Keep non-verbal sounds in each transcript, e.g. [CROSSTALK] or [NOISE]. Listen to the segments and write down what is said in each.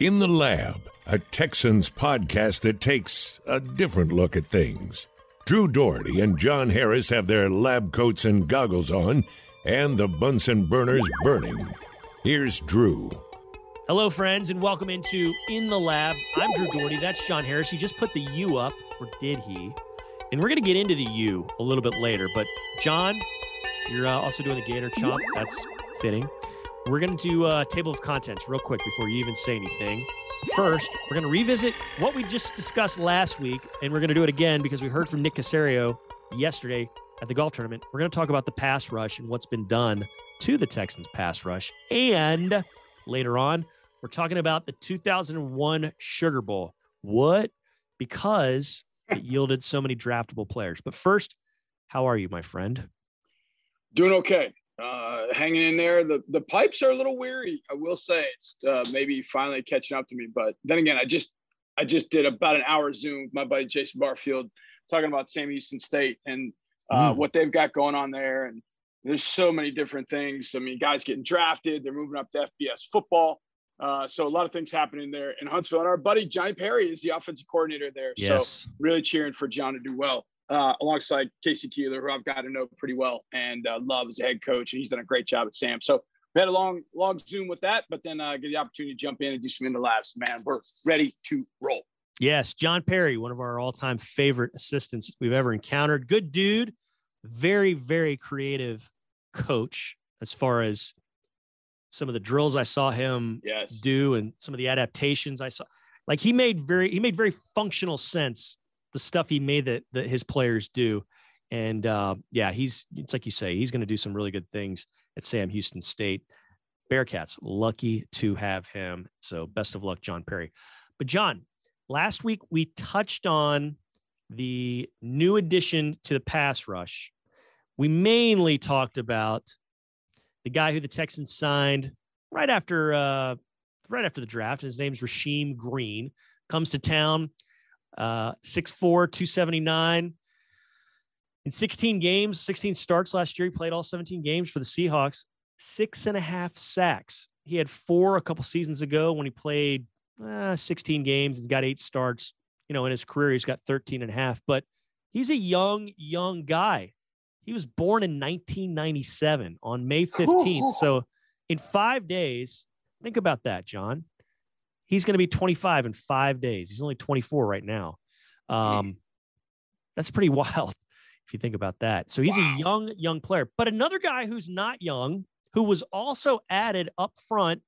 In the Lab, a Texans podcast that takes a different look at things. Drew Doherty and John Harris have their lab coats and goggles on, and the Bunsen burners burning. Here's Drew. Hello, friends, and welcome into In the Lab. I'm Drew Doherty. That's John Harris. He just put the U up, or did he? And we're going to get into the U a little bit later. But, John, you're uh, also doing the Gator Chomp. That's fitting. We're going to do a table of contents real quick before you even say anything. First, we're going to revisit what we just discussed last week, and we're going to do it again because we heard from Nick Caserio yesterday at the golf tournament. We're going to talk about the pass rush and what's been done to the Texans pass rush. And later on, we're talking about the 2001 Sugar Bowl. What? Because it yielded so many draftable players. But first, how are you, my friend? Doing okay uh, hanging in there. The the pipes are a little weary. I will say it's uh, maybe finally catching up to me. But then again, I just I just did about an hour Zoom with my buddy Jason Barfield talking about Sam Houston State and uh, mm. what they've got going on there. And there's so many different things. I mean, guys getting drafted, they're moving up to FBS football. Uh, so a lot of things happening there in Huntsville. And our buddy Johnny Perry is the offensive coordinator there. Yes. So really cheering for John to do well uh, alongside K.C. Keeler, who I've got to know pretty well and uh, love as a head coach, and he's done a great job at Sam. So we had a long, long Zoom with that, but then uh, get the opportunity to jump in and do some in the labs. Man, we're ready to roll. Yes, John Perry, one of our all-time favorite assistants we've ever encountered. Good dude, very, very creative coach as far as some of the drills I saw him yes. do and some of the adaptations I saw. Like he made very he made very functional sense the stuff he made that that his players do. And uh, yeah, he's it's like you say, he's going to do some really good things at Sam Houston State. Bearcats lucky to have him. So best of luck, John Perry. But John, last week we touched on the new addition to the pass rush. We mainly talked about the guy who the Texans signed right after uh, right after the draft. His name's Rasheem Green. Comes to town, uh, 6'4, 279. In 16 games, 16 starts last year, he played all 17 games for the Seahawks, six and a half sacks. He had four a couple seasons ago when he played uh, 16 games and got eight starts. You know, in his career, he's got 13 and a half, but he's a young, young guy. He was born in 1997 on May 15th. [LAUGHS] So in five days, think about that, John he's going to be 25 in five days. He's only 24 right now. Um, that's pretty [LAUGHS] wild if you think about that. So he's wow. a young, young player. But another guy who's not young, who was also added up front,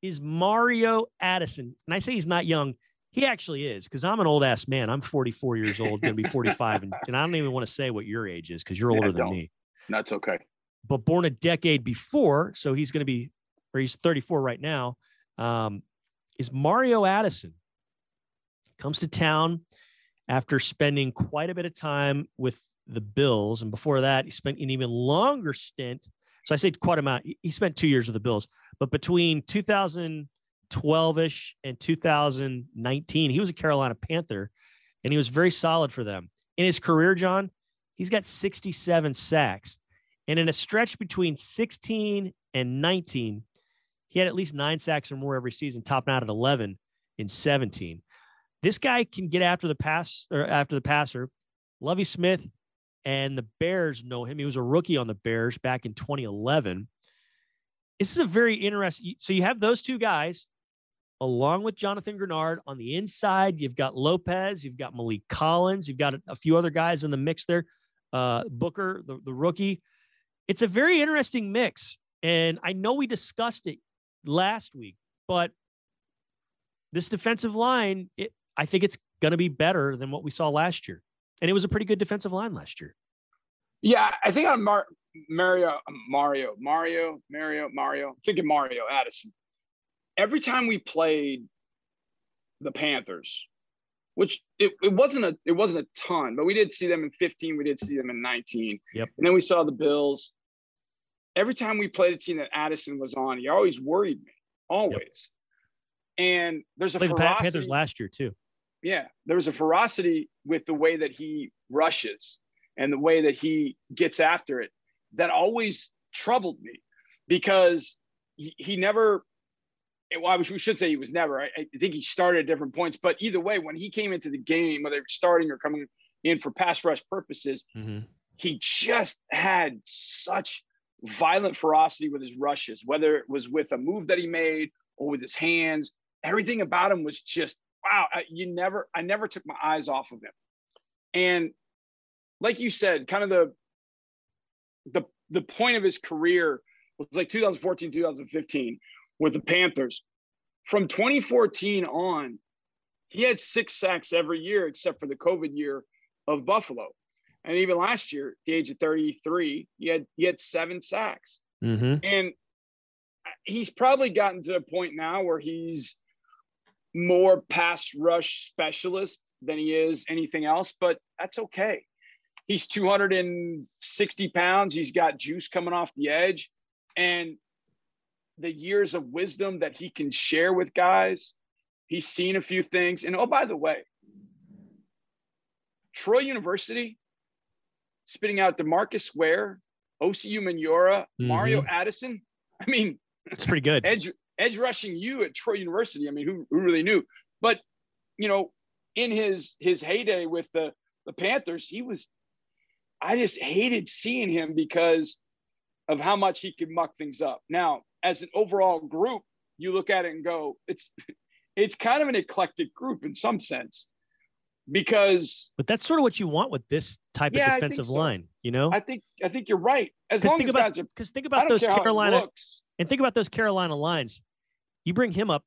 is Mario Addison. And I say he's not young. He actually is because I'm an old ass man. I'm 44 years old, going to be 45. And, and, I don't even want to say what your age is because you're older yeah, than me. That's okay. But born a decade before. So he's going to be, or he's 34 right now. Um, is Mario Addison. Comes to town after spending quite a bit of time with the Bills. And before that, he spent an even longer stint. So I say quite a amount. He spent two years with the Bills, but between 2012 ish and 2019, he was a Carolina Panther and he was very solid for them. In his career, John, he's got 67 sacks. And in a stretch between 16 and 19, he had at least nine sacks or more every season, topping out at 11 in 17. This guy can get after the pass or after the passer. Lovie Smith and the Bears know him. He was a rookie on the Bears back in 2011. This is a very interesting. So you have those two guys along with Jonathan Greenard on the inside. You've got Lopez, you've got Maliek Collins, you've got a, few other guys in the mix there. Uh, Booker, the, the rookie. It's a very interesting mix. And I know we discussed it last week, but this defensive line, it, I think it's going to be better than what we saw last year. And it was a pretty good defensive line last year. Yeah, I think I'm Mar- Mario, um, Mario, Mario, Mario, Mario. I'm thinking Mario Addison. Every time we played the Panthers, which it, it wasn't a it wasn't a ton, but we did see them in 15, we did see them in 19. Yep. And then we saw the Bills every time we played a team that Addison was on, he always worried me, always. Yep. And there's a Played ferocity. The Panthers last year too. Yeah, there was a ferocity with the way that he rushes and the way that he gets after it that always troubled me because he, he never well, we should say he was never. I, I, think he started at different points, but either way, when he came into the game, whether starting or coming in for pass rush purposes, mm-hmm. he just had such violent ferocity with his rushes, whether it was with a move that he made or with his hands. Everything about him was just wow. I, you never, I never took my eyes off of him. And like you said, kind of the the the point of his career was like 2014, 2015 with the Panthers. From 2014 on, he had six sacks every year except for the COVID year of Buffalo. And even last year, at the age of 33, he had he had seven sacks. Mm-hmm. And he's probably gotten to a point now where he's more pass rush specialist than he is anything else, but that's okay. He's 260 pounds. He's got juice coming off the edge. And the years of wisdom that he can share with guys, he's seen a few things. And oh, by the way, Troy University spitting out Demarcus Ware, Osi Umenyiora, mm-hmm. Mario Addison. I mean, it's pretty good. Edge edge rushing you at Troy University. I mean, who, who really knew? But you know, in his his heyday with the the Panthers, he was. I just hated seeing him because of how much he could muck things up. Now, as an overall group, you look at it and go, it's [LAUGHS] it's kind of an eclectic group in some sense because but that's sort of what you want with this type yeah, of defensive so. line you know? I think i think you're right. As long think as about because think about those carolina and think about those carolina lines. You bring him up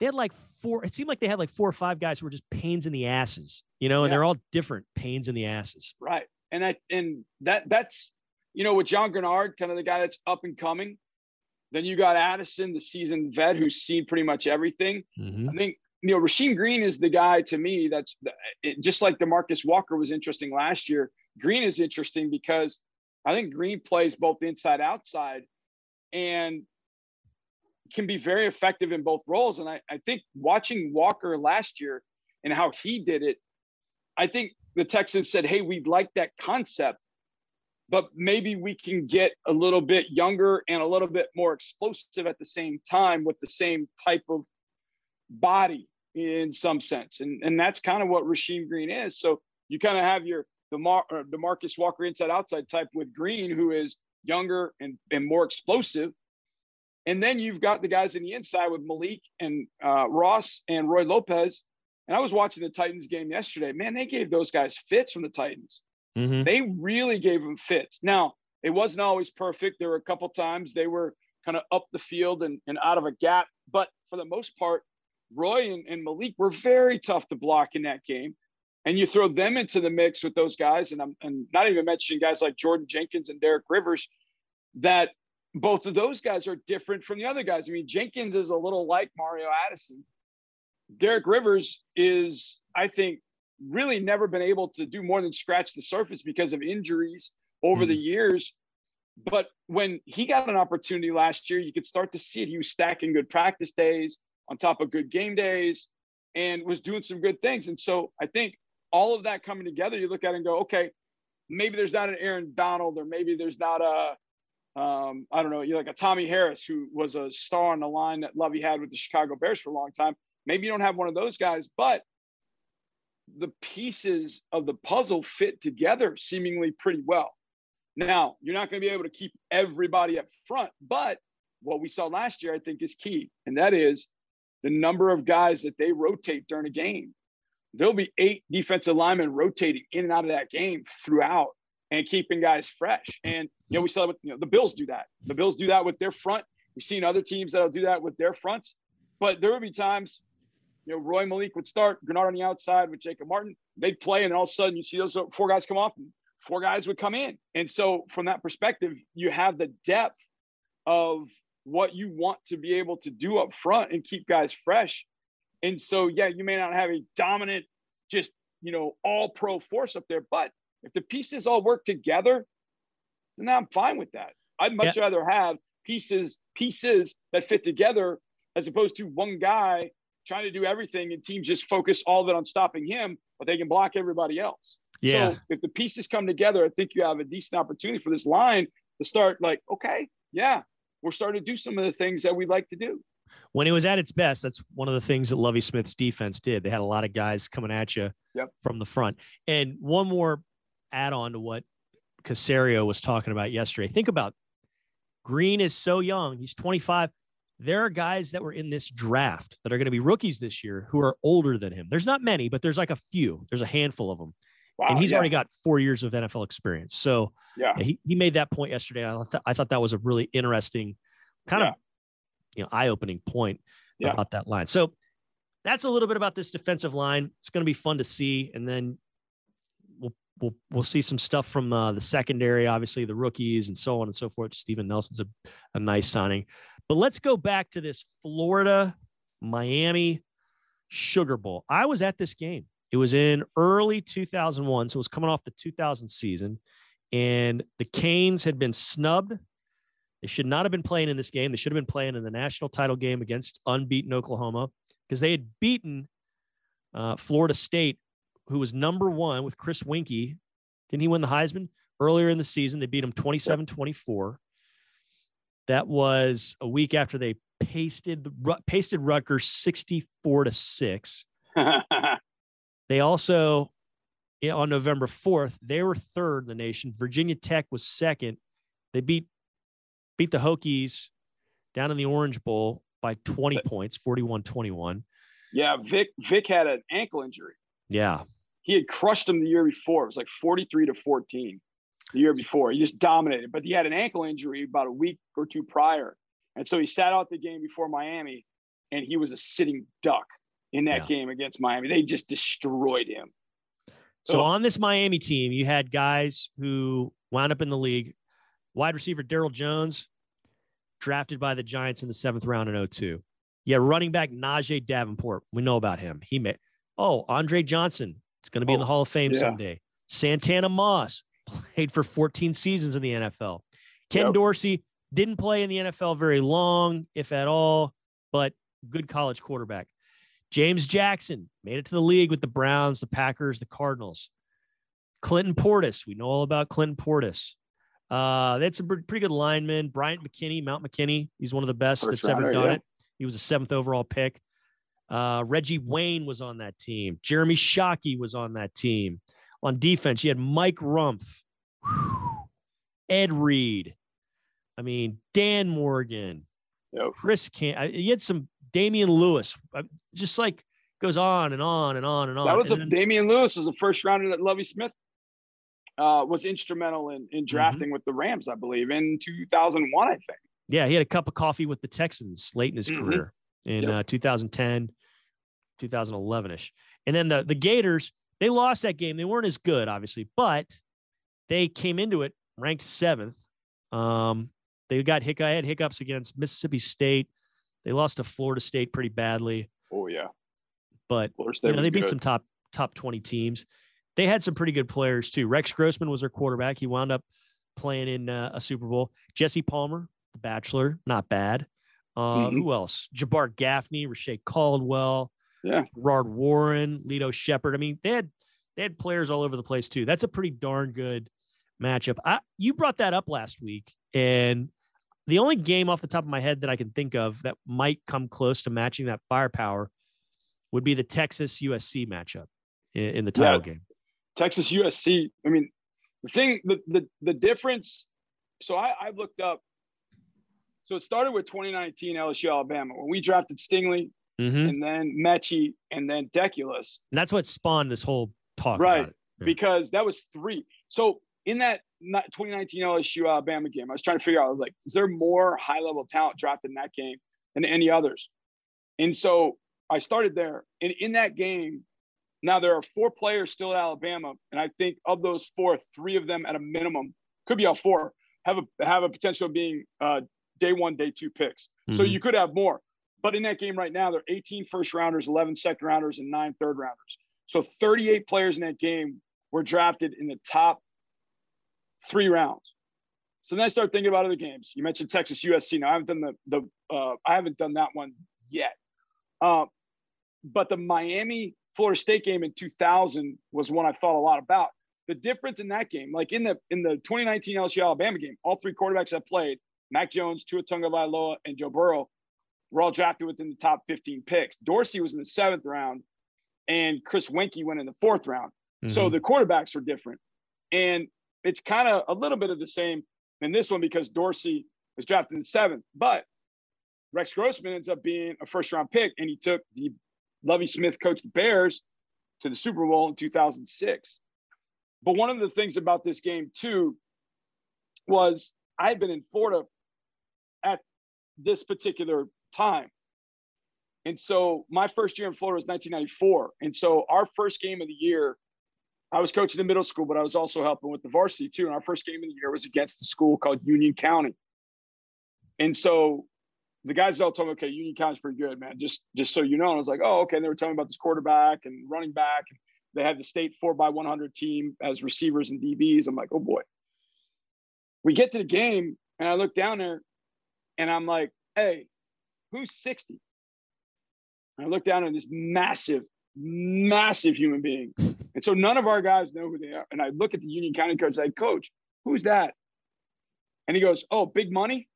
they had like four it seemed like they had like four or five guys who were just pains in the asses you know and yeah. they're all different pains in the asses. Right. And i and that that's you know with John Greenard kind of the guy that's up and coming then you got addison the seasoned vet who's seen pretty much everything. Mm-hmm. i think you know, Rasheem Green is the guy to me that's it, just like Demarcus Walker was interesting last year. Green is interesting because I think Green plays both inside outside and can be very effective in both roles. And I, I think watching Walker last year and how he did it, I think the Texans said, Hey, we'd like that concept, but maybe we can get a little bit younger and a little bit more explosive at the same time with the same type of body in some sense. And, and that's kind of what Rasheem Green is. So you kind of have your the Mar- Demarcus Walker inside outside type with Green, who is younger and, and more explosive. And then you've got the guys in the inside with Maliek and uh, Ross and Roy Lopez. And I was watching the Titans game yesterday. Man, they gave those guys fits from the Titans. Mm-hmm. They really gave them fits. Now, it wasn't always perfect. There were a couple times they were kind of up the field and, and out of a gap. But for the most part, Roy and, and Maliek were very tough to block in that game. And you throw them into the mix with those guys, and I'm and not even mentioning guys like Jordan Jenkins and Derek Rivers, that both of those guys are different from the other guys. I mean, Jenkins is a little like Mario Addison. Derek Rivers is, I think, really never been able to do more than scratch the surface because of injuries over mm-hmm. the years. But when he got an opportunity last year, you could start to see it. He was stacking good practice days on top of good game days and was doing some good things. And so I think all of that coming together, you look at it and go, okay, maybe there's not an Aaron Donald, or maybe there's not a, um, I don't know, you like a Tommie Harris, who was a star on the line that Lovie had with the Chicago Bears for a long time. Maybe you don't have one of those guys, but the pieces of the puzzle fit together seemingly pretty well. Now, you're not going to be able to keep everybody up front, but what we saw last year, I think, is key. And that is the number of guys that they rotate during a game. There'll be eight defensive linemen rotating in and out of that game throughout and keeping guys fresh. And you know, we saw with you know the Bills do that. The Bills do that with their front. We've seen other teams that'll do that with their fronts. But there will be times, you know, Roy Maliek would start, Greenard on the outside with Jacob Martin. They'd play, and all of a sudden you see those four guys come off, and four guys would come in. And so from that perspective, you have the depth of what you want to be able to do up front and keep guys fresh. And so, yeah, you may not have a dominant, just, you know, all pro force up there, but if the pieces all work together, then I'm fine with that. I'd much yeah. rather have pieces, pieces that fit together as opposed to one guy trying to do everything and teams just focus all of it on stopping him, but they can block everybody else. Yeah. So if the pieces come together, I think you have a decent opportunity for this line to start like, okay, yeah, we're starting to do some of the things that we'd like to do. when it was at its best, that's one of the things that Lovie Smith's defense did. They had a lot of guys coming at you yep. from the front. And one more add on to what Caserio was talking about yesterday. Think about Green is so young. He's 25. There are guys that were in this draft that are going to be rookies this year who are older than him. There's not many, but there's like a few. There's a handful of them. Wow, and he's yeah. already got four years of NFL experience. So yeah, he, he made that point yesterday. I, th- I thought that was a really interesting kind yeah. of you know eye-opening point yeah. about that line. So that's a little bit about this defensive line. It's going to be fun to see, and then we'll we'll we'll see some stuff from uh, the secondary, obviously the rookies and so on and so forth. Steven Nelson's a, a nice signing, but let's go back to this Florida Miami Sugar Bowl. I was at this game. It was in early 2001, so it was coming off the 2000 season, and the Canes had been snubbed. They should not have been playing in this game. They should have been playing in the national title game against unbeaten Oklahoma because they had beaten uh, Florida State, who was number one with Chris Weinke. Didn't he win the Heisman earlier in the season? They beat him 27 24. That was a week after they pasted pasted Rutgers 64 to 6. [LAUGHS] They also, on November 4th, they were third in the nation. Virginia Tech was second. They beat beat the Hokies down in the Orange Bowl by 20 points, 41 21. Yeah, Vick Vick had an ankle injury. Yeah. He had crushed him the year before. It was like 43 to 14 the year before. He just dominated, but he had an ankle injury about a week or two prior. And so he sat out the game before Miami and he was a sitting duck in that yeah. game against Miami. They just destroyed him. So oh. on this Miami team, you had guys who wound up in the league. Wide receiver Daryl Jones, drafted by the Giants in the seventh round in 02. Yeah, running back Najeh Davenport. We know about him. He made oh, Andre Johnson It's going to be oh, in the oh, Hall of Fame yeah. someday. Santana Moss [LAUGHS] played for 14 seasons in the NFL. Ken yep. Dorsey didn't play in the NFL very long, if at all, but good college quarterback. James Jackson made it to the league with the Browns, the Packers, the Cardinals. Clinton Portis, we know all about Clinton Portis. Uh, that's a pretty good lineman. Bryant McKinnie, Mount McKinnie, he's one of the best First that's rounder, ever done yeah. it. He was a seventh overall pick. Uh, Reggie Wayne was on that team. Jeremy Shockey was on that team. On defense, you had Mike Rumph, Ed Reed. I mean, Dan Morgan, yep. Chris Can. You had some Damione Lewis, uh, just like goes on and on and on and on. That was and a then, Damione Lewis was a first rounder that Lovie Smith uh, was instrumental in in mm-hmm. drafting mm-hmm. with the Rams, I believe, in 2001, I think. Yeah, he had a cup of coffee with the Texans late in his mm-hmm. career in yep. uh, 2010, 2011 ish, and then the the Gators they lost that game. They weren't as good, obviously, but they came into it ranked seventh. Um, they got hic- I had hiccups against Mississippi State they lost to Florida State pretty badly. Oh yeah, but you know, they beat good. some top top twenty teams. They had some pretty good players too. Rex Grossman was their quarterback. He wound up playing in uh, a Super Bowl. Jesse Palmer, the Bachelor, not bad. Uh, mm-hmm. Who else? Jabbar Gaffney, Reche Caldwell, yeah, Gerard Warren, Lito Sheppard. I mean, they had they had players all over the place too. That's a pretty darn good matchup. I, you brought that up last week, and the only game off the top of my head that I can think of that might come close to matching that firepower would be the Texas USC matchup in, in the title yeah. game. Texas USC. I mean, the thing, the the the difference. So I, I looked up. So it started with 2019 LSU Alabama when we drafted Stingley mm-hmm. and then Metchie and then Deculus. And that's what spawned this whole talk. Right. Yeah. Because that was three. So in that 2019 LSU Alabama game, I was trying to figure out like, is there more high level talent drafted in that game than any others? And so I started there. And in that game, now there are four players still at Alabama, and I think of those four, three of them at a minimum could be all four have a have a potential of being uh, day one, day two picks. Mm-hmm. So you could have more. But in that game right now, there are 18 first rounders, 11 second rounders, and nine third rounders. So 38 players in that game were drafted in the top three rounds. So then I start thinking about other games. You mentioned Texas USC. Now I haven't done the the uh, I haven't done that one yet. Uh, but the Miami Florida State game in 2000 was one I thought a lot about. The difference in that game, like in the in the 2019 LSU Alabama game, all three quarterbacks that played, Mac Jones, Tua Tagovailoa, and Joe Burrow, were all drafted within the top 15 picks. Dorsey was in the seventh round, and Chris Weinke went in the fourth round. Mm-hmm. So the quarterbacks are different. And it's kind of a little bit of the same in this one because Dorsey was drafted in the seventh. But Rex Grossman ends up being a first round pick, and he took the Lovie Smith coached Bears to the Super Bowl in 2006. But one of the things about this game, too, was I had been in Florida at this particular time. And so my first year in Florida was 1994. And so our first game of the year, I was coaching the middle school, but I was also helping with the varsity too. And our first game of the year was against a school called Union County. And so the guys all told me, okay, Union County's pretty good, man. Just just so you know. And I was like, oh, okay. And they were telling me about this quarterback and running back. They had the state four by 100 team as receivers and DBs. I'm like, oh boy. We get to the game, and I look down there, and I'm like, hey, who's 60? And I look down at this massive, massive human being. And so none of our guys know who they are. And I look at the Union County coach, like, coach, who's that? And he goes, oh, big money.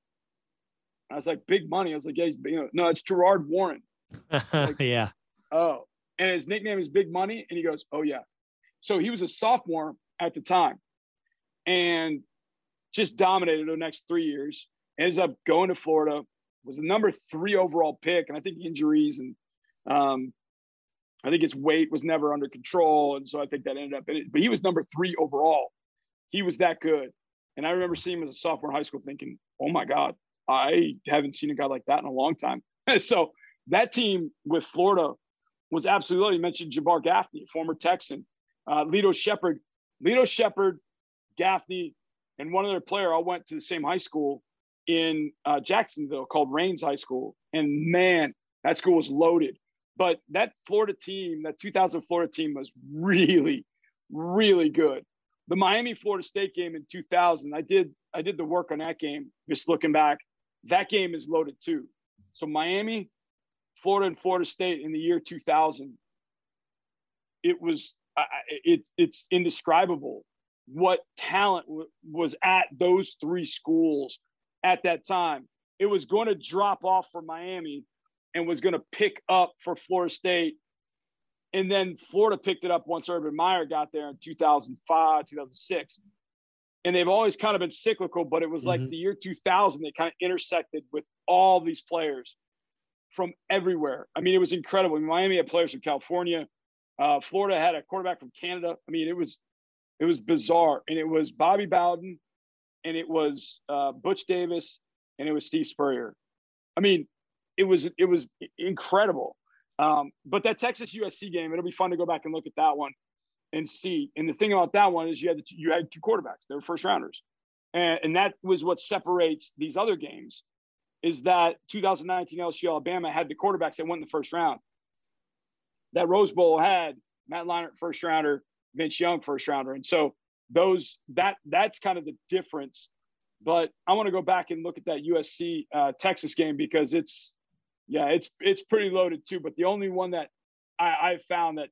I was like, big money. I was like, yeah, he's, you know, no, it's Gerard Warren. [LAUGHS] Like, yeah. Oh, and his nickname is Big Money. And he goes, oh yeah. So he was a sophomore at the time, and just dominated the next three years. Ends up going to Florida, was the number three overall pick, and I think injuries and um, I think his weight was never under control, and so I think that ended up in it. But he was number three overall. He was that good, and I remember seeing him as a sophomore in high school, thinking, "Oh my God, I haven't seen a guy like that in a long time." [LAUGHS] so that team with Florida was absolutely. You mentioned Jabbar Gaffney, former Texan, uh, Lito Sheppard, Lito Sheppard, Gaffney, and one other player. all went to the same high school in uh, Jacksonville called Raines High School. And man, that school was loaded. But that Florida team, that 2000 Florida team was really, really good. The Miami Florida State game in 2000, I did I did the work on that game. Just looking back, that game is loaded too. So Miami, Florida, and Florida State in the year 2000, it was it's it's indescribable what talent was at those three schools at that time. It was going to drop off for Miami and was going to pick up for Florida State. And then Florida picked it up once Urban Meyer got there in 2005, 2006. And they've always kind of been cyclical, but it was like mm-hmm. the year 2000, they kind of intersected with all these players from everywhere. I mean, it was incredible. Miami had players from California. Uh, Florida had a quarterback from Canada. I mean, it was it was bizarre. And it was Bobby Bowden and it was uh, Butch Davis and it was Steve Spurrier. I mean, it was it was incredible. Um, but that Texas USC game, it'll be fun to go back and look at that one and see. And the thing about that one is you had the, you had two quarterbacks; they were first rounders, and, and that was what separates these other games. Is that 2019 LSU Alabama had the quarterbacks that went in the first round. That Rose Bowl had Matt Leinart first rounder, Vince Young first rounder, and so those that that's kind of the difference. But I want to go back and look at that USC uh, Texas game because it's yeah it's it's pretty loaded too. But the only one that I, I've found that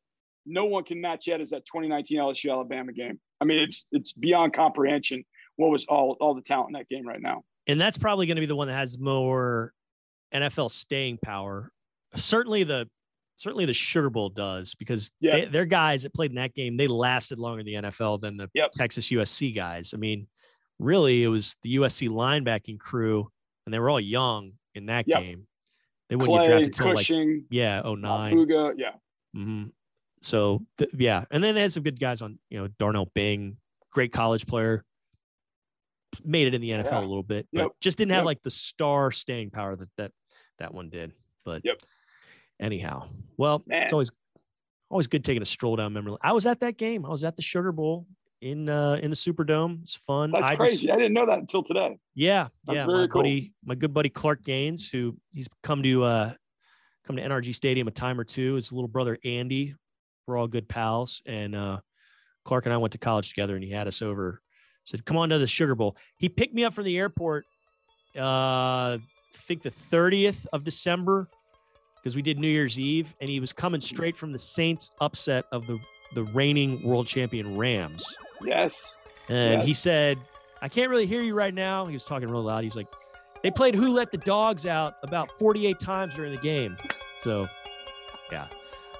no one can match yet is that 2019 LSU Alabama game. I mean it's it's beyond comprehension what was all all the talent in that game right now. And that's probably going to be the one that has more NFL staying power. Certainly the certainly the Sugar Bowl does because yes. they, their guys that played in that game they lasted longer in the NFL than the yep. Texas USC guys. I mean, really, it was the USC linebacking crew, and they were all young in that yep. game. They wouldn't Clay, get drafted until Cushing, like yeah, oh nine, Fuga, yeah. Mm-hmm. So th- yeah, and then they had some good guys on. You know, Darnell Bing, great college player, made it in the NFL yeah. a little bit, but yep. just didn't have like the star staying power that that that one did. But yep anyhow, well, Man. it's always always good taking a stroll down memory. I was at that game. I was at the Sugar Bowl in uh in the Superdome. It's fun. That's I crazy. Just, I didn't know that until today. Yeah, That's yeah. my cool. buddy, my good buddy Clark Gaines, who he's come to uh come to NRG Stadium a time or two. His little brother Andy. We're all good pals, and uh Clark and I went to college together, and he had us over. Said, "Come on to the Sugar Bowl." He picked me up from the airport. Uh, I think the 30th of December because we did New Year's Eve, and he was coming straight from the Saints upset of the the reigning world champion Rams. Yes. And yes. he said, "I can't really hear you right now." He was talking real loud. He's like, they played Who Let the Dogs Out about 48 times during the game. So, yeah.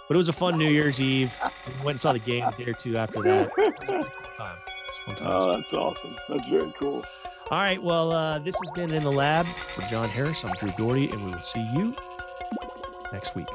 But it was a fun New Year's Eve. We went and saw the game a day or two after that. [LAUGHS] Time. Oh, that's awesome. That's very cool. All right. Well, uh, this has been In the Lab for John Harris. I'm Drew Doherty, and we will see you next week.